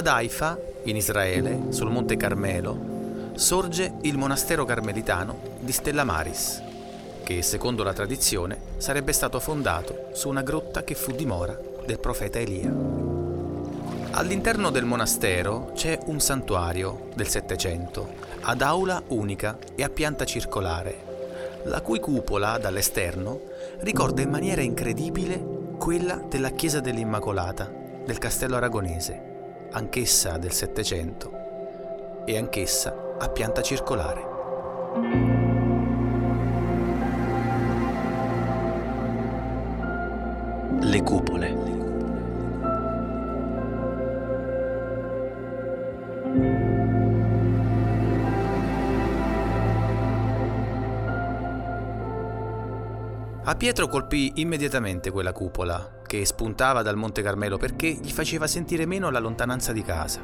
Ad Haifa, in Israele, sul monte Carmelo, sorge il monastero carmelitano di Stella Maris, che secondo la tradizione sarebbe stato fondato su una grotta che fu dimora del profeta Elia. All'interno del monastero c'è un santuario del Settecento, ad aula unica e a pianta circolare, la cui cupola dall'esterno ricorda in maniera incredibile quella della chiesa dell'Immacolata del castello aragonese anch'essa del Settecento e anch'essa a pianta circolare. Le cupole. A Pietro colpì immediatamente quella cupola, che spuntava dal Monte Carmelo perché gli faceva sentire meno la lontananza di casa.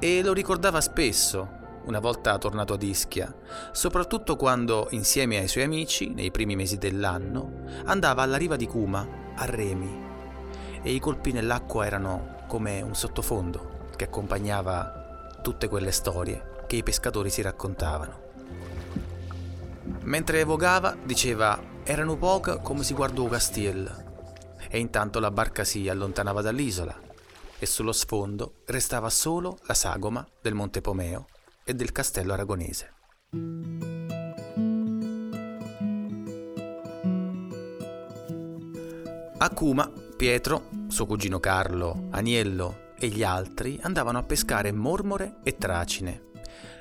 E lo ricordava spesso, una volta tornato ad Ischia, soprattutto quando, insieme ai suoi amici, nei primi mesi dell'anno, andava alla riva di Cuma, a remi, e i colpi nell'acqua erano come un sottofondo che accompagnava tutte quelle storie che i pescatori si raccontavano. Mentre vogava, diceva erano poche come si guardò Castiel e intanto la barca si allontanava dall'isola e sullo sfondo restava solo la sagoma del Monte Pomeo e del castello aragonese. A Cuma, Pietro, suo cugino Carlo, Aniello e gli altri andavano a pescare mormore e tracine,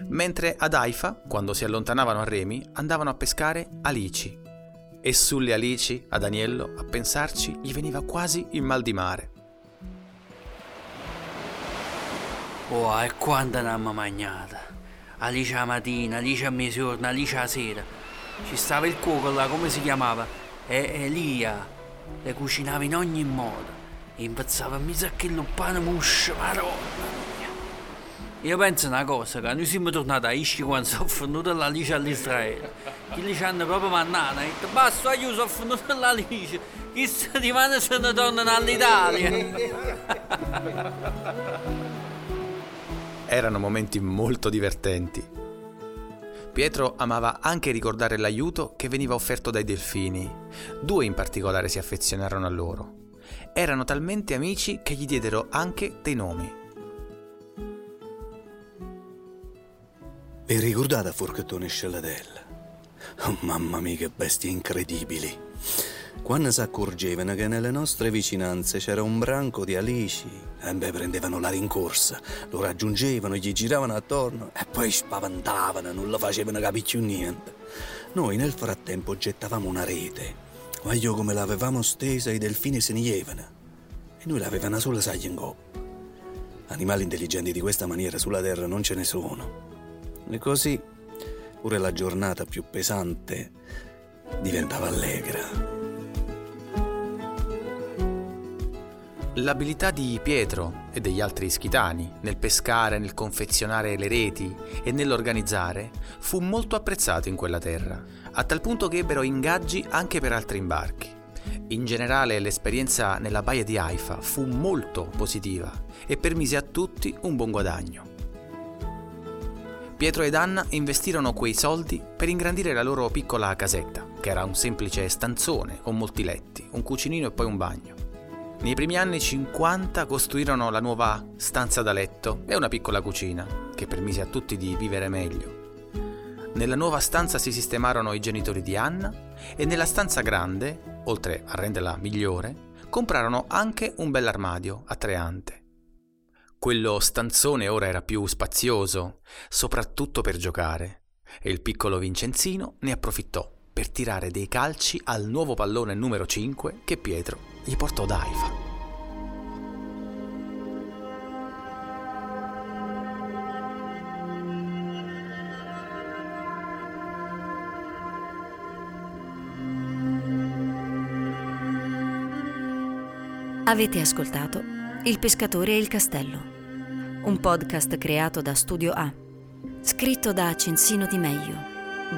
mentre ad Haifa, quando si allontanavano a remi, andavano a pescare alici, e sulle alici, ad Aniello, a pensarci, gli veniva quasi il mal di mare. Oh, e quanta n'amma magnata! Alice a mattina, Alice a mezzogiorno, Alice a sera. Ci stava il cuoco là, come si chiamava? E Elia. Le cucinava in ogni modo. E impazzava mi sa che lo pane muscia, maronna. Io penso una cosa, che noi siamo tornati a Ischia quando sono venuto la all'Israele. Che ci hanno proprio mandato, hanno detto, basta, io sono venuto la lice, che settimana se ne tornano all'Italia. Erano momenti molto divertenti. Pietro amava anche ricordare l'aiuto che veniva offerto dai delfini. Due in particolare si affezionarono a loro. Erano talmente amici che gli diedero anche dei nomi. Vi ricordate Forchettone e Scelladella? Oh, mamma mia, che bestie incredibili! Quando si accorgevano che nelle nostre vicinanze c'era un branco di alici, e beh, prendevano la rincorsa, lo raggiungevano, gli giravano attorno e poi spaventavano, non lo facevano capire più niente. Noi nel frattempo gettavamo una rete, guaglio come l'avevamo stesa i delfini se ne ievano, e noi l'avevamo solo saglia in coppa. Animali intelligenti di questa maniera sulla terra non ce ne sono. E così pure la giornata più pesante diventava allegra. L'abilità di Pietro e degli altri ischitani nel pescare, nel confezionare le reti e nell'organizzare fu molto apprezzato in quella terra, a tal punto che ebbero ingaggi anche per altri imbarchi. In generale l'esperienza nella baia di Haifa fu molto positiva e permise a tutti un buon guadagno. Pietro ed Anna investirono quei soldi per ingrandire la loro piccola casetta, che era un semplice stanzone con molti letti, un cucinino e poi un bagno. Nei primi anni 50 costruirono la nuova stanza da letto e una piccola cucina, che permise a tutti di vivere meglio. Nella nuova stanza si sistemarono i genitori di Anna e nella stanza grande, oltre a renderla migliore, comprarono anche un bell'armadio a tre ante. Quello stanzone ora era più spazioso, soprattutto per giocare, e il piccolo Vincenzino ne approfittò per tirare dei calci al nuovo pallone numero 5 che Pietro gli portò da Aifa. Avete ascoltato Il pescatore e il castello un podcast creato da Studio A, scritto da Censino Di Meglio,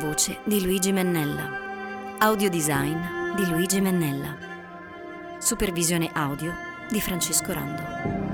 voce di Luigi Mennella, audio design di Luigi Mennella, supervisione audio di Francesco Rando.